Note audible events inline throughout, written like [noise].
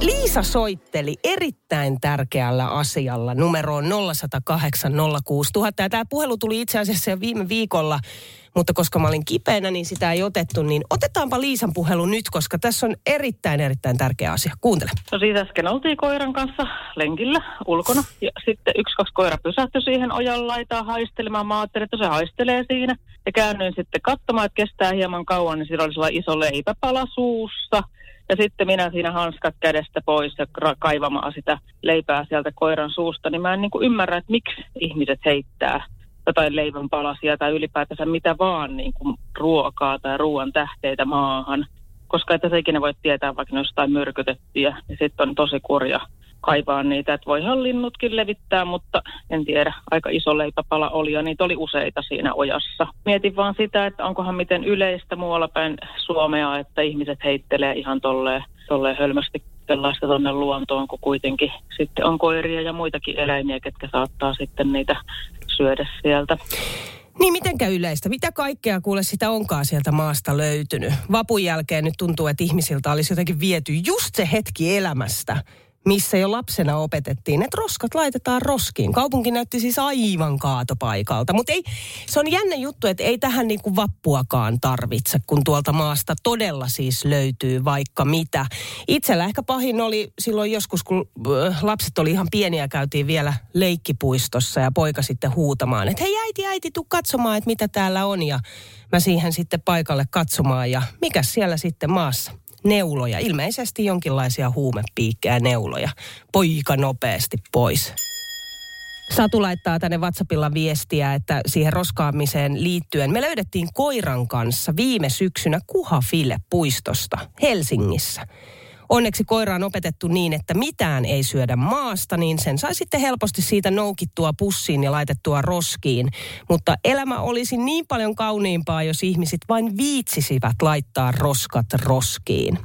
Liisa soitteli erittäin tärkeällä asialla numeroon 0108 06000. Ja tämä puhelu tuli itse asiassa jo viime viikolla, mutta koska mä olin kipeänä, niin sitä ei otettu. Niin otetaanpa Liisan puhelu nyt, koska tässä on erittäin, erittäin tärkeä asia. Kuuntele. No siitä äsken oltiin koiran kanssa lenkillä ulkona ja sitten yksi, kaksi koira pysähtyi siihen ojan laitaan haistelemaan. Mä ajattelin, että se haistelee siinä ja käännyin sitten katsomaan, että kestää hieman kauan, niin siinä oli sellainen iso leipäpala suussa – ja sitten minä siinä hanskat kädestä pois ja kaivamaan sitä leipää sieltä koiran suusta, niin mä en niin kuin ymmärrä, että miksi ihmiset heittää jotain leivänpalasia tai ylipäätänsä mitä vaan niin kuin ruokaa tai ruoan tähteitä maahan. Koska että se ikinä voi tietää, vaikka ne jostain myrkytettyjä, ja sitten on tosi kurja kaivaa niitä, että voihan linnutkin levittää, mutta en tiedä, aika iso leipäpala oli ja niitä oli useita siinä ojassa. Mietin vaan sitä, että onkohan miten yleistä muualla päin Suomea, että ihmiset heittelee ihan tolleen, tolleen hölmästi sellaista tuonne luontoon, kun kuitenkin sitten on koiria ja muitakin eläimiä, ketkä saattaa sitten niitä syödä sieltä. Niin, mitenkä yleistä? Mitä kaikkea kuule sitä onkaan sieltä maasta löytynyt? Vapun jälkeen nyt tuntuu, että ihmisiltä olisi jotenkin viety just se hetki elämästä, missä jo lapsena opetettiin, että roskat laitetaan roskiin. Kaupunki näytti siis aivan kaatopaikalta. Mutta ei, se on jännä juttu, että ei tähän niinku vappuakaan tarvitse, kun tuolta maasta todella siis löytyy vaikka mitä. Itsellä ehkä pahin oli silloin joskus, kun äh, lapset oli ihan pieniä, käytiin vielä leikkipuistossa ja poika sitten huutamaan, että hei äiti, äiti, tuu katsomaan, että mitä täällä on. Ja mä siihen sitten paikalle katsomaan ja mikä siellä sitten maassa neuloja, ilmeisesti jonkinlaisia huumepiikkejä neuloja. Poika nopeasti pois. Satu laittaa tänne WhatsAppilla viestiä, että siihen roskaamiseen liittyen me löydettiin koiran kanssa viime syksynä Kuhafille puistosta Helsingissä. Onneksi koira on opetettu niin, että mitään ei syödä maasta, niin sen sai sitten helposti siitä noukittua pussiin ja laitettua roskiin. Mutta elämä olisi niin paljon kauniimpaa, jos ihmiset vain viitsisivät laittaa roskat roskiin.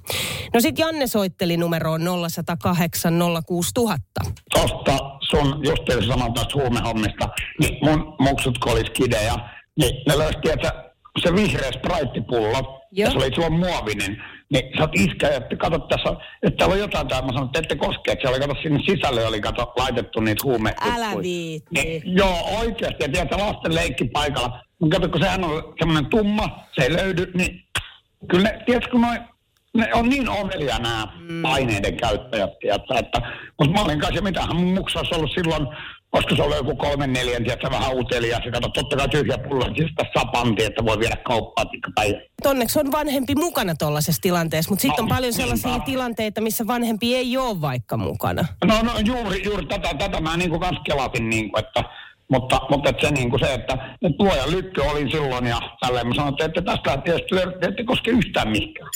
No sitten Janne soitteli numeroon 0108 06000. Tosta sun sanon tästä huumehommista, niin mun muksut kun olisi kidejä, niin ne löysi, että se vihreä spraittipullo, ja se oli sulla muovinen, niin sä oot iskä, että kato tässä, että täällä on jotain täällä. Mä sanoin, että ette koske, että siellä oli, kato sinne sisälle oli kato, laitettu niitä huume. Älä viitti. Niin, joo, oikeasti. Ja tiedätkö, lasten leikki paikalla. Mutta kato, kun sehän on semmoinen tumma, se ei löydy, niin kyllä ne, tiedätkö, noin ne on niin ovelia nämä mm. paineiden käyttäjät, tiedätkö, että, mutta mä olin kanssa, mitähän mun muksa olisi ollut silloin Olisiko se ollut joku kolmen neljän, tiedätkö, vähän utelias. Ja kato, totta kai tyhjä pullo, siis sapanti, että voi viedä kauppaa tai... Onneksi on vanhempi mukana tuollaisessa tilanteessa, mutta sitten no, on paljon sellaisia niinpä. tilanteita, missä vanhempi ei ole vaikka mukana. No, no juuri, juuri tätä, tätä mä niin kuin kans kelasin, niin kuin, että mutta, mutta että se, niin kuin se, että tuoja lykkö olin silloin ja tälleen mä sanoin, että tästä tietysti ette koske yhtään mihinkään.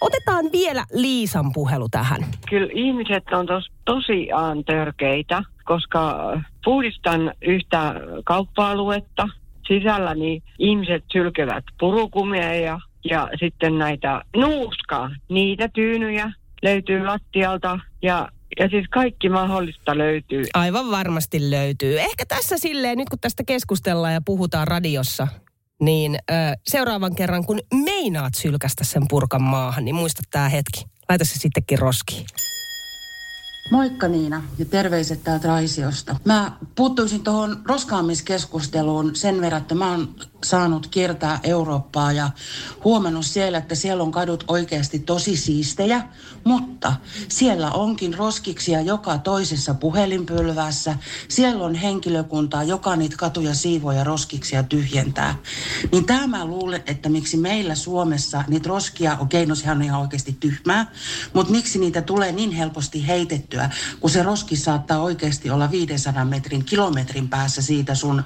Otetaan vielä Liisan puhelu tähän. Kyllä ihmiset on tos, tosiaan törkeitä koska puhdistan yhtä kauppa-aluetta. Sisällä niin ihmiset sylkevät purukumia ja, ja sitten näitä nuuskaa, niitä tyynyjä löytyy lattialta ja ja siis kaikki mahdollista löytyy. Aivan varmasti löytyy. Ehkä tässä silleen, nyt kun tästä keskustellaan ja puhutaan radiossa, niin ö, seuraavan kerran kun meinaat sylkästä sen purkan maahan, niin muista tämä hetki. Laita se sittenkin roskiin. Moikka Niina ja terveiset täältä Raisiosta. Mä puuttuisin tuohon roskaamiskeskusteluun sen verran, että mä oon saanut kiertää Eurooppaa ja huomannut siellä, että siellä on kadut oikeasti tosi siistejä, mutta siellä onkin roskiksia joka toisessa puhelinpylvässä. Siellä on henkilökuntaa, joka niitä katuja siivoja roskiksia tyhjentää. Niin tämä mä luulen, että miksi meillä Suomessa niitä roskia, okei no sehän on ihan oikeasti tyhmää, mutta miksi niitä tulee niin helposti heitetty tyhjennettyä, kun se roski saattaa oikeasti olla 500 metrin, kilometrin päässä siitä sun,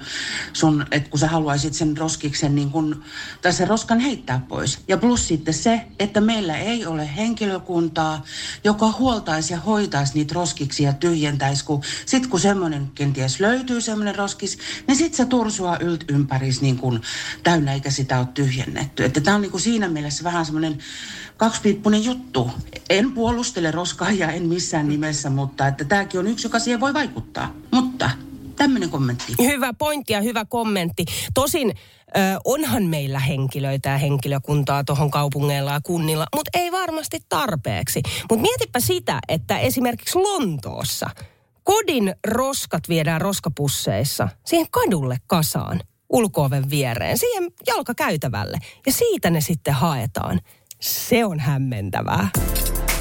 sun että kun sä haluaisit sen roskiksen niin kun, tai sen roskan heittää pois. Ja plus sitten se, että meillä ei ole henkilökuntaa, joka huoltaisi ja hoitaisi niitä roskiksi ja tyhjentäisi, kun sit kun semmoinen kenties löytyy semmoinen roskis, niin sit se tursua ylt ympäris niin kuin täynnä eikä sitä ole tyhjennetty. Että tämä on niin siinä mielessä vähän semmoinen kaksipiippunen juttu. En puolustele roskaajia, en missään nimessä, mutta että tämäkin on yksi, joka siihen voi vaikuttaa. Mutta tämmöinen kommentti. Hyvä pointti ja hyvä kommentti. Tosin ö, onhan meillä henkilöitä ja henkilökuntaa tuohon kaupungeilla ja kunnilla, mutta ei varmasti tarpeeksi. Mutta mietipä sitä, että esimerkiksi Lontoossa kodin roskat viedään roskapusseissa siihen kadulle kasaan ulkooven viereen, siihen jalkakäytävälle. Ja siitä ne sitten haetaan. Se on hämmentävää.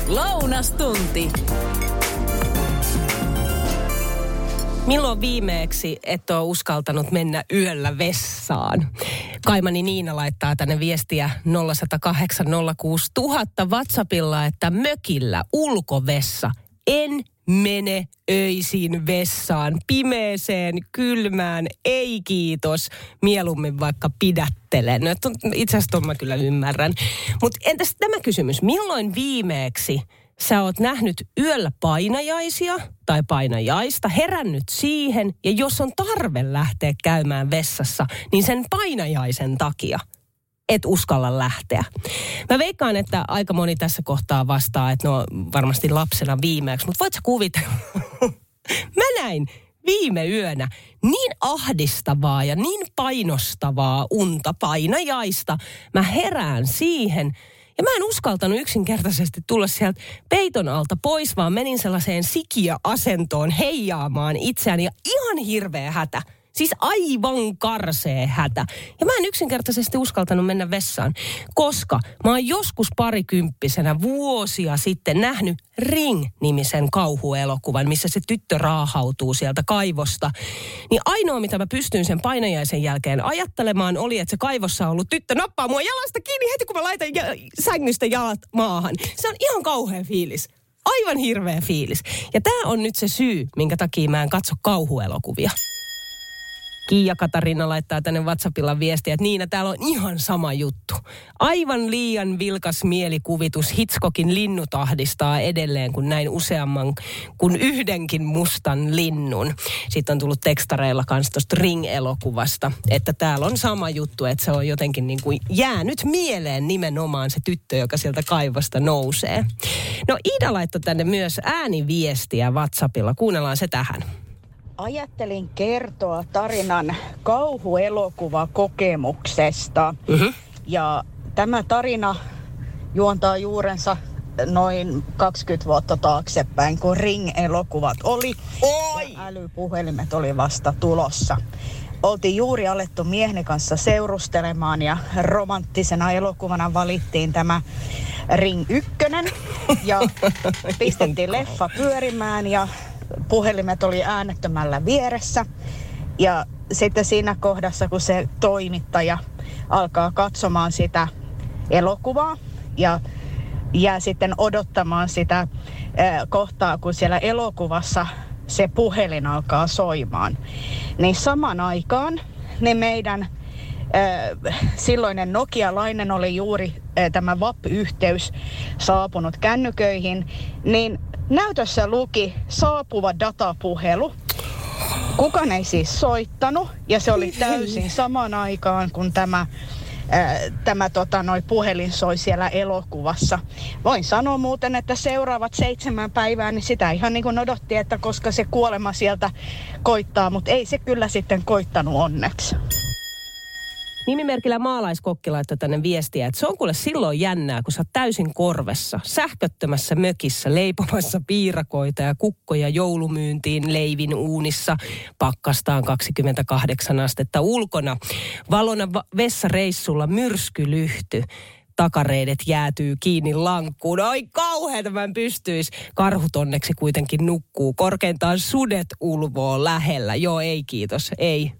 Lounastunti. Milloin viimeeksi et ole uskaltanut mennä yöllä vessaan? Kaimani Niina laittaa tänne viestiä 0108 WhatsAppilla, että mökillä ulkovessa en mene öisin vessaan, pimeeseen, kylmään, ei kiitos, mieluummin vaikka pidättelen. No, itse asiassa mä kyllä ymmärrän. Mutta entäs tämä kysymys, milloin viimeeksi sä oot nähnyt yöllä painajaisia tai painajaista, herännyt siihen ja jos on tarve lähteä käymään vessassa, niin sen painajaisen takia et uskalla lähteä. Mä veikkaan, että aika moni tässä kohtaa vastaa, että no varmasti lapsena viimeeksi, mutta voit sä kuvitella? [laughs] Mä näin viime yönä niin ahdistavaa ja niin painostavaa unta painajaista. Mä herään siihen, ja mä en uskaltanut yksinkertaisesti tulla sieltä peiton alta pois, vaan menin sellaiseen sikiä-asentoon heijaamaan itseäni ja ihan hirveä hätä. Siis aivan karsee hätä. Ja mä en yksinkertaisesti uskaltanut mennä vessaan, koska mä oon joskus parikymppisenä vuosia sitten nähnyt Ring-nimisen kauhuelokuvan, missä se tyttö raahautuu sieltä kaivosta. Niin ainoa, mitä mä pystyin sen painajaisen jälkeen ajattelemaan, oli, että se kaivossa ollut tyttö nappaa mua jalasta kiinni heti, kun mä laitan ja- sängystä jalat maahan. Se on ihan kauhea fiilis. Aivan hirveä fiilis. Ja tämä on nyt se syy, minkä takia mä en katso kauhuelokuvia. Kiia Katarina laittaa tänne WhatsAppilla viestiä, että Niina, täällä on ihan sama juttu. Aivan liian vilkas mielikuvitus Hitchcockin linnut ahdistaa edelleen, kun näin useamman kuin yhdenkin mustan linnun. Sitten on tullut tekstareilla kanssa tuosta Ring-elokuvasta, että täällä on sama juttu, että se on jotenkin niin kuin jäänyt mieleen nimenomaan se tyttö, joka sieltä kaivosta nousee. No Ida laittoi tänne myös ääniviestiä WhatsAppilla. Kuunnellaan se tähän. Ajattelin kertoa tarinan kauhuelokuvakokemuksesta. Mm-hmm. Ja tämä tarina juontaa juurensa noin 20 vuotta taaksepäin, kun Ring-elokuvat oli Oi! ja älypuhelimet oli vasta tulossa. Oltiin juuri alettu mieheni kanssa seurustelemaan ja romanttisena elokuvana valittiin tämä Ring 1 ja [laughs] pistettiin leffa pyörimään ja puhelimet oli äänettömällä vieressä. Ja sitten siinä kohdassa, kun se toimittaja alkaa katsomaan sitä elokuvaa ja jää sitten odottamaan sitä kohtaa, kun siellä elokuvassa se puhelin alkaa soimaan. Niin saman aikaan ne meidän silloinen nokialainen oli juuri tämä VAP-yhteys saapunut kännyköihin, niin näytössä luki saapuva datapuhelu. Kukaan ei siis soittanut ja se oli täysin samaan aikaan, kun tämä tämä tota, noi puhelin soi siellä elokuvassa. Voin sanoa muuten, että seuraavat seitsemän päivää, niin sitä ihan niin kuin odotti, että koska se kuolema sieltä koittaa, mutta ei se kyllä sitten koittanut onneksi. Nimimerkillä maalaiskokki laittoi tänne viestiä, että se on kuule silloin jännää, kun sä oot täysin korvessa, sähköttömässä mökissä, leipomassa piirakoita ja kukkoja joulumyyntiin leivin uunissa, pakkastaan 28 astetta ulkona, valona va- vessareissulla myrskylyhty takareidet jäätyy kiinni lankkuun. Oi kauheeta mä en pystyis. Karhut onneksi kuitenkin nukkuu. Korkeintaan sudet ulvoo lähellä. Joo, ei kiitos. Ei.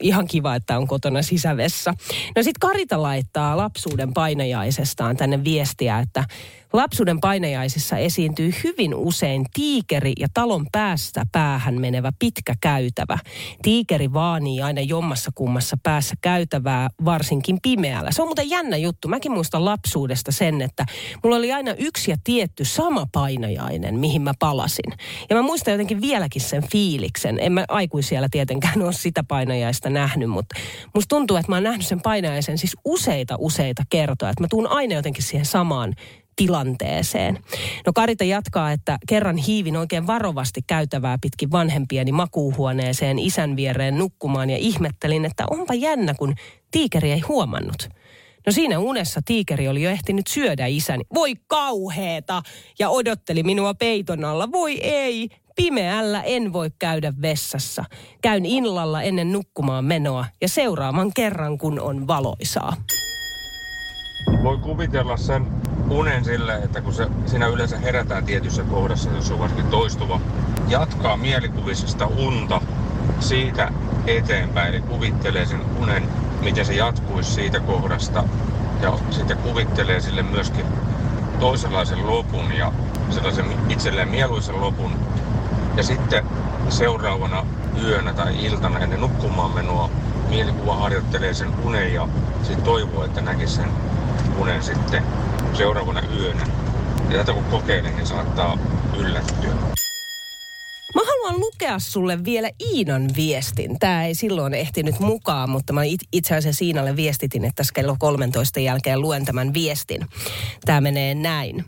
Ihan kiva, että on kotona sisävessä. No sit Karita laittaa lapsuuden painajaisestaan tänne viestiä, että Lapsuuden painajaisissa esiintyy hyvin usein tiikeri ja talon päästä päähän menevä pitkä käytävä. Tiikeri vaanii aina jommassa kummassa päässä käytävää, varsinkin pimeällä. Se on muuten jännä juttu. Mäkin lapsuudesta sen, että mulla oli aina yksi ja tietty sama painajainen, mihin mä palasin. Ja mä muistan jotenkin vieläkin sen fiiliksen. En mä aikuisiellä tietenkään ole sitä painajaista nähnyt, mutta musta tuntuu, että mä oon nähnyt sen painajaisen siis useita useita kertoja. Että mä tuun aina jotenkin siihen samaan tilanteeseen. No Karita jatkaa, että kerran hiivin oikein varovasti käytävää pitkin vanhempieni makuuhuoneeseen isän viereen nukkumaan ja ihmettelin, että onpa jännä, kun tiikeri ei huomannut. No siinä unessa tiikeri oli jo ehtinyt syödä isäni. Voi kauheeta! Ja odotteli minua peiton alla. Voi ei! Pimeällä en voi käydä vessassa. Käyn illalla ennen nukkumaan menoa ja seuraavan kerran, kun on valoisaa. Voi kuvitella sen unen sille, että kun se, siinä yleensä herätään tietyssä kohdassa, jos on varsinkin toistuva, jatkaa mielikuvisesta unta siitä eteenpäin, eli kuvittelee sen unen, miten se jatkuisi siitä kohdasta, ja sitten kuvittelee sille myöskin toisenlaisen lopun ja sellaisen itselleen mieluisen lopun. Ja sitten seuraavana yönä tai iltana ennen nukkumaan menoa mielikuva harjoittelee sen unen ja sitten toivoo, että näkisi sen unen sitten seuraavana yönä. Ja tätä kun kokeilee, niin saattaa yllättyä. Haluan lukea sulle vielä Iinan viestin. Tämä ei silloin ehtinyt mukaan, mutta mä itse asiassa Iinalle viestitin, että tässä kello 13 jälkeen luen tämän viestin. Tämä menee näin.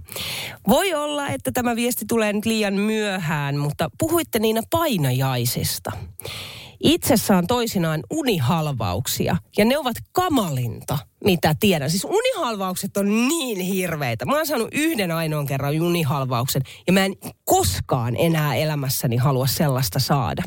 Voi olla, että tämä viesti tulee nyt liian myöhään, mutta puhuitte niinä painajaisista. Itsessään toisinaan unihalvauksia ja ne ovat kamalinta, mitä tiedän. Siis unihalvaukset on niin hirveitä. Mä oon saanut yhden ainoan kerran unihalvauksen ja mä en koskaan enää elämässäni halua sellaista saada.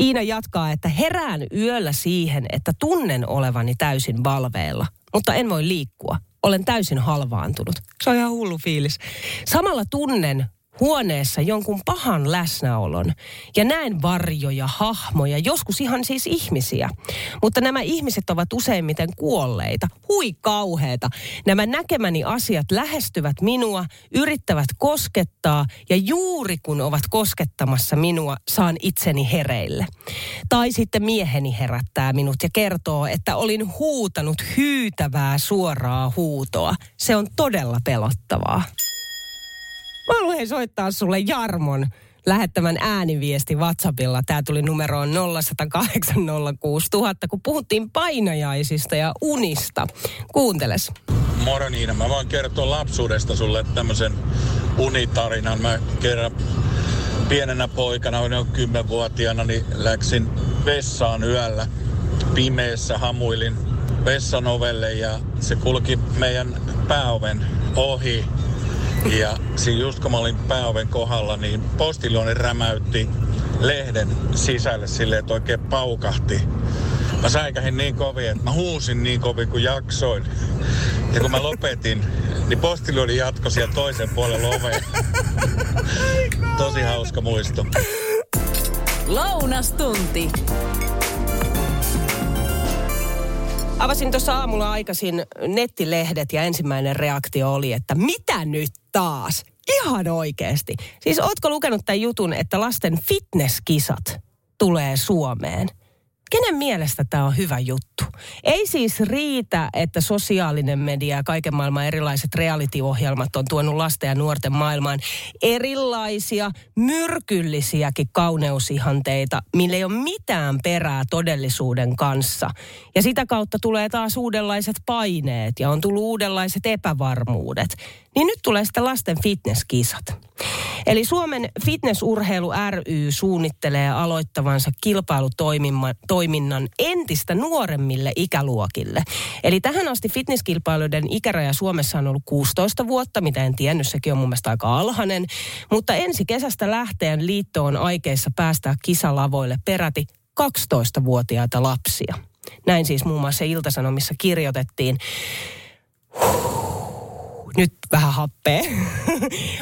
Iina jatkaa, että herään yöllä siihen, että tunnen olevani täysin valveilla, mutta en voi liikkua. Olen täysin halvaantunut. Se on ihan hullu fiilis. Samalla tunnen huoneessa jonkun pahan läsnäolon ja näen varjoja, hahmoja, joskus ihan siis ihmisiä. Mutta nämä ihmiset ovat useimmiten kuolleita. Hui kauheeta. Nämä näkemäni asiat lähestyvät minua, yrittävät koskettaa ja juuri kun ovat koskettamassa minua, saan itseni hereille. Tai sitten mieheni herättää minut ja kertoo, että olin huutanut hyytävää suoraa huutoa. Se on todella pelottavaa. Mä haluan soittaa sulle Jarmon lähettämän ääniviesti WhatsAppilla. Tämä tuli numeroon 0806000, kun puhuttiin painajaisista ja unista. Kuunteles. Moro Niina, mä voin kertoa lapsuudesta sulle tämmöisen unitarinan. Mä kerran pienenä poikana, noin kymmenvuotiaana, niin läksin vessaan yöllä. Pimeessä hamuilin vessan ovelle ja se kulki meidän pääoven ohi ja siinä just kun mä olin pääoven kohdalla, niin postiljooni rämäytti lehden sisälle silleen, että oikein paukahti. Mä säikähin niin kovin, että mä huusin niin kovin kuin jaksoin. Ja kun mä lopetin, niin postiljooni jatkoi siellä toisen puolen oveen. Tosi hauska muisto. Lounastunti. Avasin tuossa aamulla aikaisin nettilehdet ja ensimmäinen reaktio oli, että mitä nyt taas? Ihan oikeasti. Siis ootko lukenut tämän jutun, että lasten fitnesskisat tulee Suomeen? Kenen mielestä tämä on hyvä juttu? Ei siis riitä, että sosiaalinen media ja kaiken maailman erilaiset reality-ohjelmat on tuonut lasten ja nuorten maailmaan erilaisia myrkyllisiäkin kauneusihanteita, millä ei ole mitään perää todellisuuden kanssa. Ja sitä kautta tulee taas uudenlaiset paineet ja on tullut uudenlaiset epävarmuudet. Niin nyt tulee sitten lasten fitnesskisat. Eli Suomen fitnessurheilu ry suunnittelee aloittavansa kilpailutoiminnan entistä nuoremmille ikäluokille. Eli tähän asti fitnesskilpailuiden ikäraja Suomessa on ollut 16 vuotta, mitä en tiennyt, sekin on mun mielestä aika alhainen. Mutta ensi kesästä lähteen liitto on aikeissa päästä kisalavoille peräti 12-vuotiaita lapsia. Näin siis muun muassa Iltasanomissa kirjoitettiin. Huh nyt vähän happea. [laughs]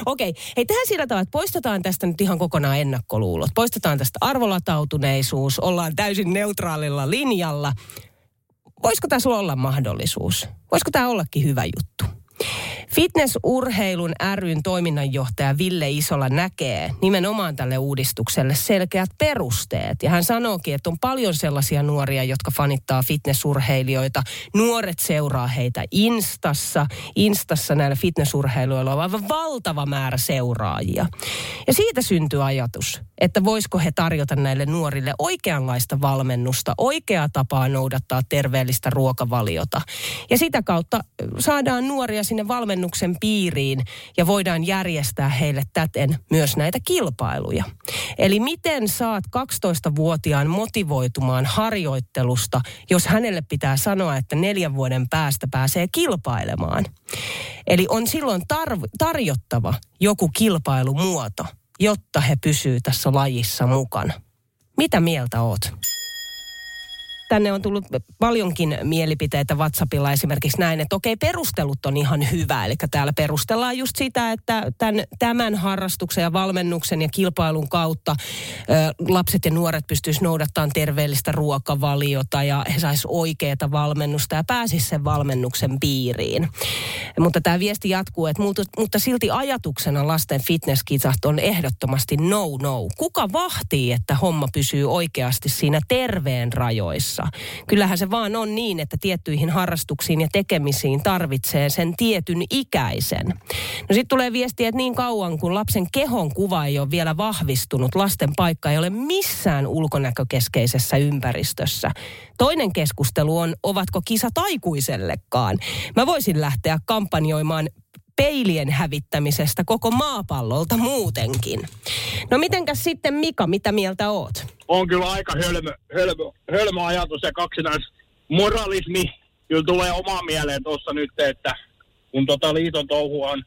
Okei, okay. hei tehdään sillä tavalla, että poistetaan tästä nyt ihan kokonaan ennakkoluulot. Poistetaan tästä arvolatautuneisuus, ollaan täysin neutraalilla linjalla. Voisiko tässä olla mahdollisuus? Voisiko tämä ollakin hyvä juttu? Fitnessurheilun ryn toiminnanjohtaja Ville Isola näkee nimenomaan tälle uudistukselle selkeät perusteet. Ja hän sanookin, että on paljon sellaisia nuoria, jotka fanittaa fitnessurheilijoita. Nuoret seuraa heitä Instassa. Instassa näillä fitnessurheilijoilla on aivan valtava määrä seuraajia. Ja siitä syntyy ajatus, että voisiko he tarjota näille nuorille oikeanlaista valmennusta, oikeaa tapaa noudattaa terveellistä ruokavaliota. Ja sitä kautta saadaan nuoria sinne valmennuksen piiriin ja voidaan järjestää heille täten myös näitä kilpailuja. Eli miten saat 12-vuotiaan motivoitumaan harjoittelusta, jos hänelle pitää sanoa, että neljän vuoden päästä pääsee kilpailemaan. Eli on silloin tar- tarjottava joku kilpailumuoto, jotta he pysyvät tässä lajissa mukana. Mitä mieltä oot? Tänne on tullut paljonkin mielipiteitä WhatsAppilla esimerkiksi näin, että okei, perustelut on ihan hyvä. Eli täällä perustellaan just sitä, että tämän, tämän harrastuksen ja valmennuksen ja kilpailun kautta ö, lapset ja nuoret pystyisivät noudattamaan terveellistä ruokavaliota ja he saisivat oikeaa valmennusta ja pääsisivät sen valmennuksen piiriin. Mutta tämä viesti jatkuu, että mutta, mutta silti ajatuksena lasten fitnesskisat on ehdottomasti no no. Kuka vahtii, että homma pysyy oikeasti siinä terveen rajoissa? Kanssa. Kyllähän se vaan on niin, että tiettyihin harrastuksiin ja tekemisiin tarvitsee sen tietyn ikäisen. No sitten tulee viesti, että niin kauan kun lapsen kehon kuva ei ole vielä vahvistunut, lasten paikka ei ole missään ulkonäkökeskeisessä ympäristössä. Toinen keskustelu on, ovatko kisat aikuisellekaan. Mä voisin lähteä kampanjoimaan peilien hävittämisestä koko maapallolta muutenkin. No mitenkäs sitten Mika, mitä mieltä oot? On kyllä aika hölmö, hölmö, hölmö ajatus ja kaksinais moralismi kyllä tulee omaan mieleen tuossa nyt, että kun tota liiton touhua on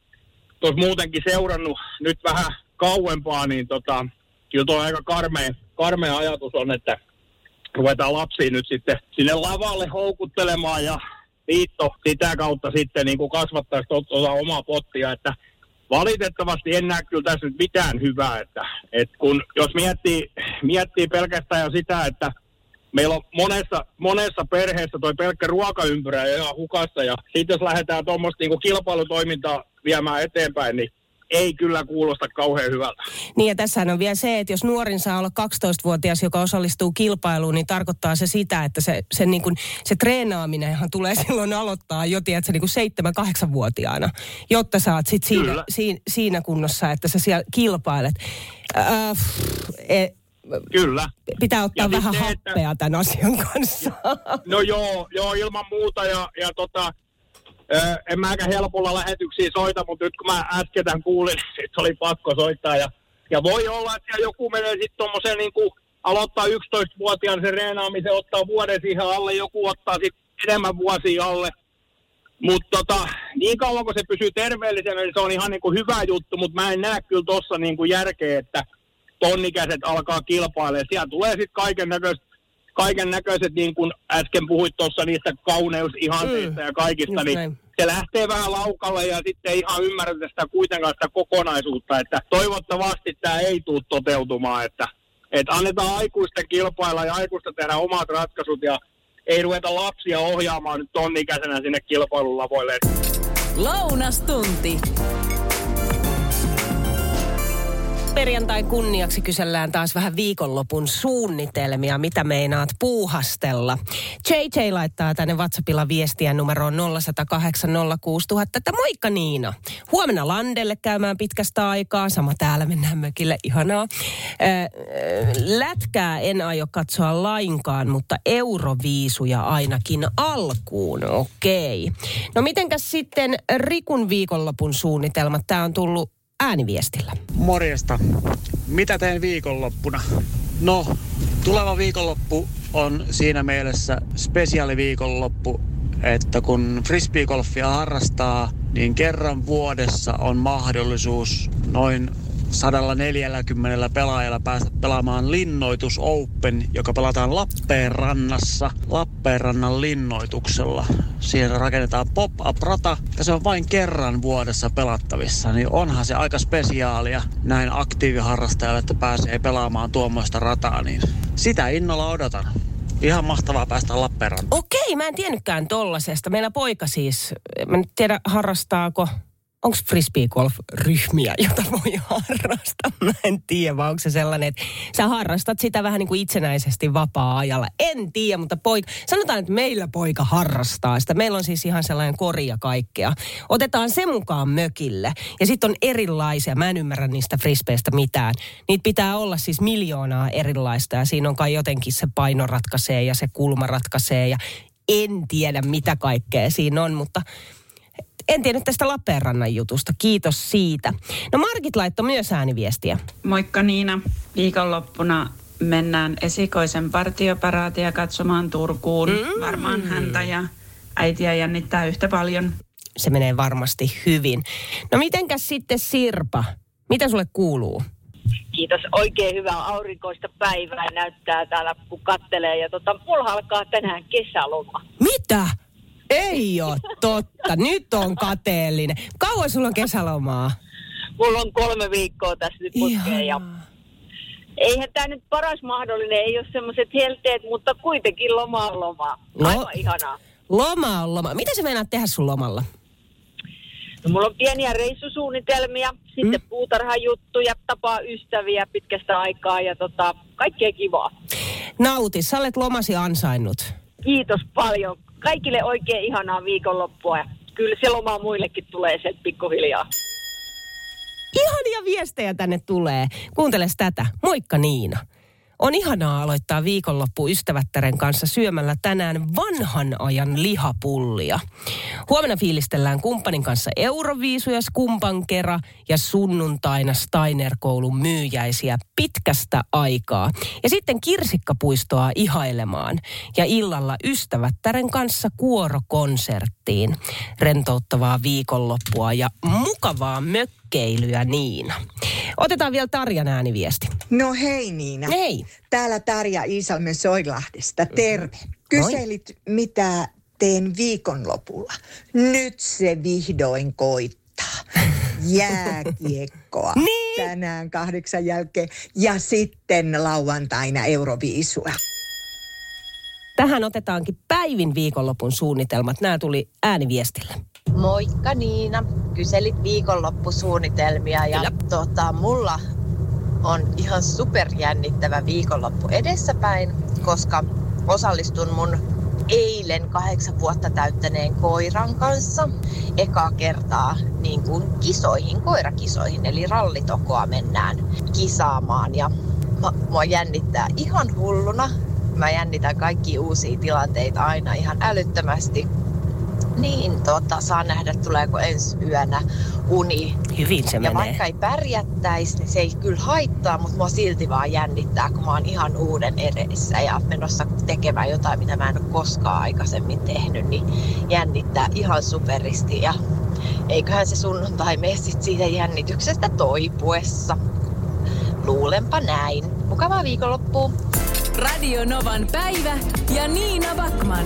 tuossa muutenkin seurannut nyt vähän kauempaa, niin tota, kyllä tuo aika karmea, karmea ajatus on, että ruvetaan lapsiin nyt sitten sinne lavalle houkuttelemaan ja liitto sitä kautta sitten niin kuin kasvattaisi tuota omaa pottia, että valitettavasti en näe kyllä tässä nyt mitään hyvää, että, että kun, jos miettii, miettii pelkästään jo sitä, että meillä on monessa, monessa perheessä toi pelkkä ruokaympyrä ja hukassa ja sitten jos lähdetään tuommoista niin kilpailutoimintaa viemään eteenpäin, niin ei kyllä kuulosta kauhean hyvältä. Niin ja tässä on vielä se, että jos nuorin saa olla 12-vuotias, joka osallistuu kilpailuun, niin tarkoittaa se sitä, että se, se, niin kuin, se treenaaminenhan tulee [laughs] silloin aloittaa jo tiedätkö, niin kuin 7-8-vuotiaana, jotta saat sit siinä, siinä, siinä kunnossa, että sä siellä kilpailet. Äh, e, Kyllä. Pitää ottaa ja vähän happea että... tämän asian kanssa. No joo, joo ilman muuta ja, ja tota, Öö, en mäkään helpolla lähetyksiä soita, mutta nyt kun mä äsken tämän kuulin, [laughs] niin oli pakko soittaa. Ja, ja voi olla, että joku menee sitten tuommoisen niin kuin aloittaa 11-vuotiaan sen reenaamisen, ottaa vuoden siihen alle, joku ottaa sitten enemmän vuosia alle. Mutta tota, niin kauan kun se pysyy terveellisenä, niin se on ihan niin kuin hyvä juttu, mutta mä en näe kyllä tuossa niin kuin järkeä, että tonnikäiset alkaa kilpailemaan. Siellä tulee sitten kaiken näköistä kaiken näköiset, niin kuin äsken puhuit tuossa niistä kauneusihanteista mm. ja kaikista, niin näin. se lähtee vähän laukalle ja sitten ihan ymmärretä sitä kuitenkaan sitä kokonaisuutta, että toivottavasti tämä ei tule toteutumaan, että, että annetaan aikuisten kilpailla ja aikuista tehdä omat ratkaisut ja ei ruveta lapsia ohjaamaan nyt tonnikäisenä sinne kilpailulavoille. Lounastunti perjantai kunniaksi kysellään taas vähän viikonlopun suunnitelmia, mitä meinaat puuhastella. JJ laittaa tänne WhatsAppilla viestiä numeroon 0806000, että moikka Niina. Huomenna Landelle käymään pitkästä aikaa, sama täällä mennään mökille, ihanaa. Lätkää en aio katsoa lainkaan, mutta euroviisuja ainakin alkuun, okei. Okay. No mitenkäs sitten Rikun viikonlopun suunnitelmat? Tämä on tullut ääniviestillä. Morjesta. Mitä teen viikonloppuna? No, tuleva viikonloppu on siinä mielessä spesiaaliviikonloppu, että kun frisbeegolfia harrastaa, niin kerran vuodessa on mahdollisuus noin 140 pelaajalla päästä pelaamaan Linnoitus Open, joka pelataan Lappeenrannassa Lappeenrannan linnoituksella. Siihen rakennetaan pop-up-rata ja se on vain kerran vuodessa pelattavissa, niin onhan se aika spesiaalia näin aktiiviharrastajalle, että pääsee pelaamaan tuommoista rataa, niin sitä innolla odotan. Ihan mahtavaa päästä Lappeenrantaan. Okei, mä en tiennytkään tollasesta. Meillä poika siis, mä en tiedä harrastaako onko frisbeegolf-ryhmiä, jota voi harrastaa? Mä en tiedä, vai onko se sellainen, että sä harrastat sitä vähän niin kuin itsenäisesti vapaa-ajalla. En tiedä, mutta poika, sanotaan, että meillä poika harrastaa sitä. Meillä on siis ihan sellainen koria kaikkea. Otetaan se mukaan mökille. Ja sitten on erilaisia, mä en ymmärrä niistä frisbeistä mitään. Niitä pitää olla siis miljoonaa erilaista ja siinä on kai jotenkin se paino ratkaisee ja se kulma ratkaisee ja en tiedä mitä kaikkea siinä on, mutta en tiedä tästä Lappeenrannan jutusta. Kiitos siitä. No Margit laittoi myös ääniviestiä. Moikka Niina. Viikonloppuna mennään esikoisen partioparaatia katsomaan Turkuun. Mm. Varmaan häntä ja äitiä jännittää yhtä paljon. Se menee varmasti hyvin. No mitenkäs sitten Sirpa? Mitä sulle kuuluu? Kiitos. Oikein hyvää aurinkoista päivää näyttää täällä, kun kattelee. Ja tota, mulla alkaa tänään kesäloma. Mitä? Ei ole totta. Nyt on kateellinen. Kauan sulla on kesälomaa? Mulla on kolme viikkoa tässä nyt putkeen ja eihän tämä nyt paras mahdollinen, ei ole semmoiset helteet, mutta kuitenkin loma on loma. Aivan no, ihanaa. Loma on loma. Mitä sä meinaat tehdä sun lomalla? No, mulla on pieniä reissusuunnitelmia, sitten mm. puutarhajuttuja, tapaa ystäviä pitkästä aikaa ja tota, kaikkea kivaa. Nauti, sä olet lomasi ansainnut. Kiitos paljon kaikille oikein ihanaa viikonloppua ja kyllä se loma muillekin tulee sen pikkuhiljaa. Ihania viestejä tänne tulee. Kuunteles tätä. Moikka Niina. On ihanaa aloittaa viikonloppu ystävättären kanssa syömällä tänään vanhan ajan lihapullia. Huomenna fiilistellään kumppanin kanssa Euroviisuja skumpan kera ja sunnuntaina Steiner-koulun myyjäisiä pitkästä aikaa. Ja sitten kirsikkapuistoa ihailemaan ja illalla ystävättären kanssa kuorokonserttiin. Rentouttavaa viikonloppua ja mukavaa mökkeilyä Niina. Otetaan vielä Tarjan ääniviesti. No hei Niina. Hei. Täällä Tarja Iisalmen Soilahdesta. Terve. Kyselit, mitä teen viikonlopulla. Nyt se vihdoin koittaa. [laughs] Jääkiekkoa niin. tänään kahdeksan jälkeen ja sitten lauantaina Euroviisua. Tähän otetaankin päivin viikonlopun suunnitelmat. Nämä tuli ääniviestillä. Moikka Niina. Kyselit viikonloppusuunnitelmia ja tota, mulla on ihan superjännittävä viikonloppu edessäpäin, koska osallistun mun eilen kahdeksan vuotta täyttäneen koiran kanssa ekaa kertaa niin kuin kisoihin, koirakisoihin, eli rallitokoa mennään kisaamaan. Ja mua jännittää ihan hulluna. Mä jännitän kaikki uusia tilanteita aina ihan älyttömästi niin, tota, saa nähdä, tuleeko ensi yönä uni. Hyvin se ja menee. vaikka ei pärjättäisi, niin se ei kyllä haittaa, mutta mua silti vaan jännittää, kun mä oon ihan uuden edessä ja menossa tekemään jotain, mitä mä en ole koskaan aikaisemmin tehnyt, niin jännittää ihan superisti. Ja eiköhän se sunnuntai mene sit siitä jännityksestä toipuessa. Luulenpa näin. Mukavaa viikonloppua. Radio Novan päivä ja Niina Backman.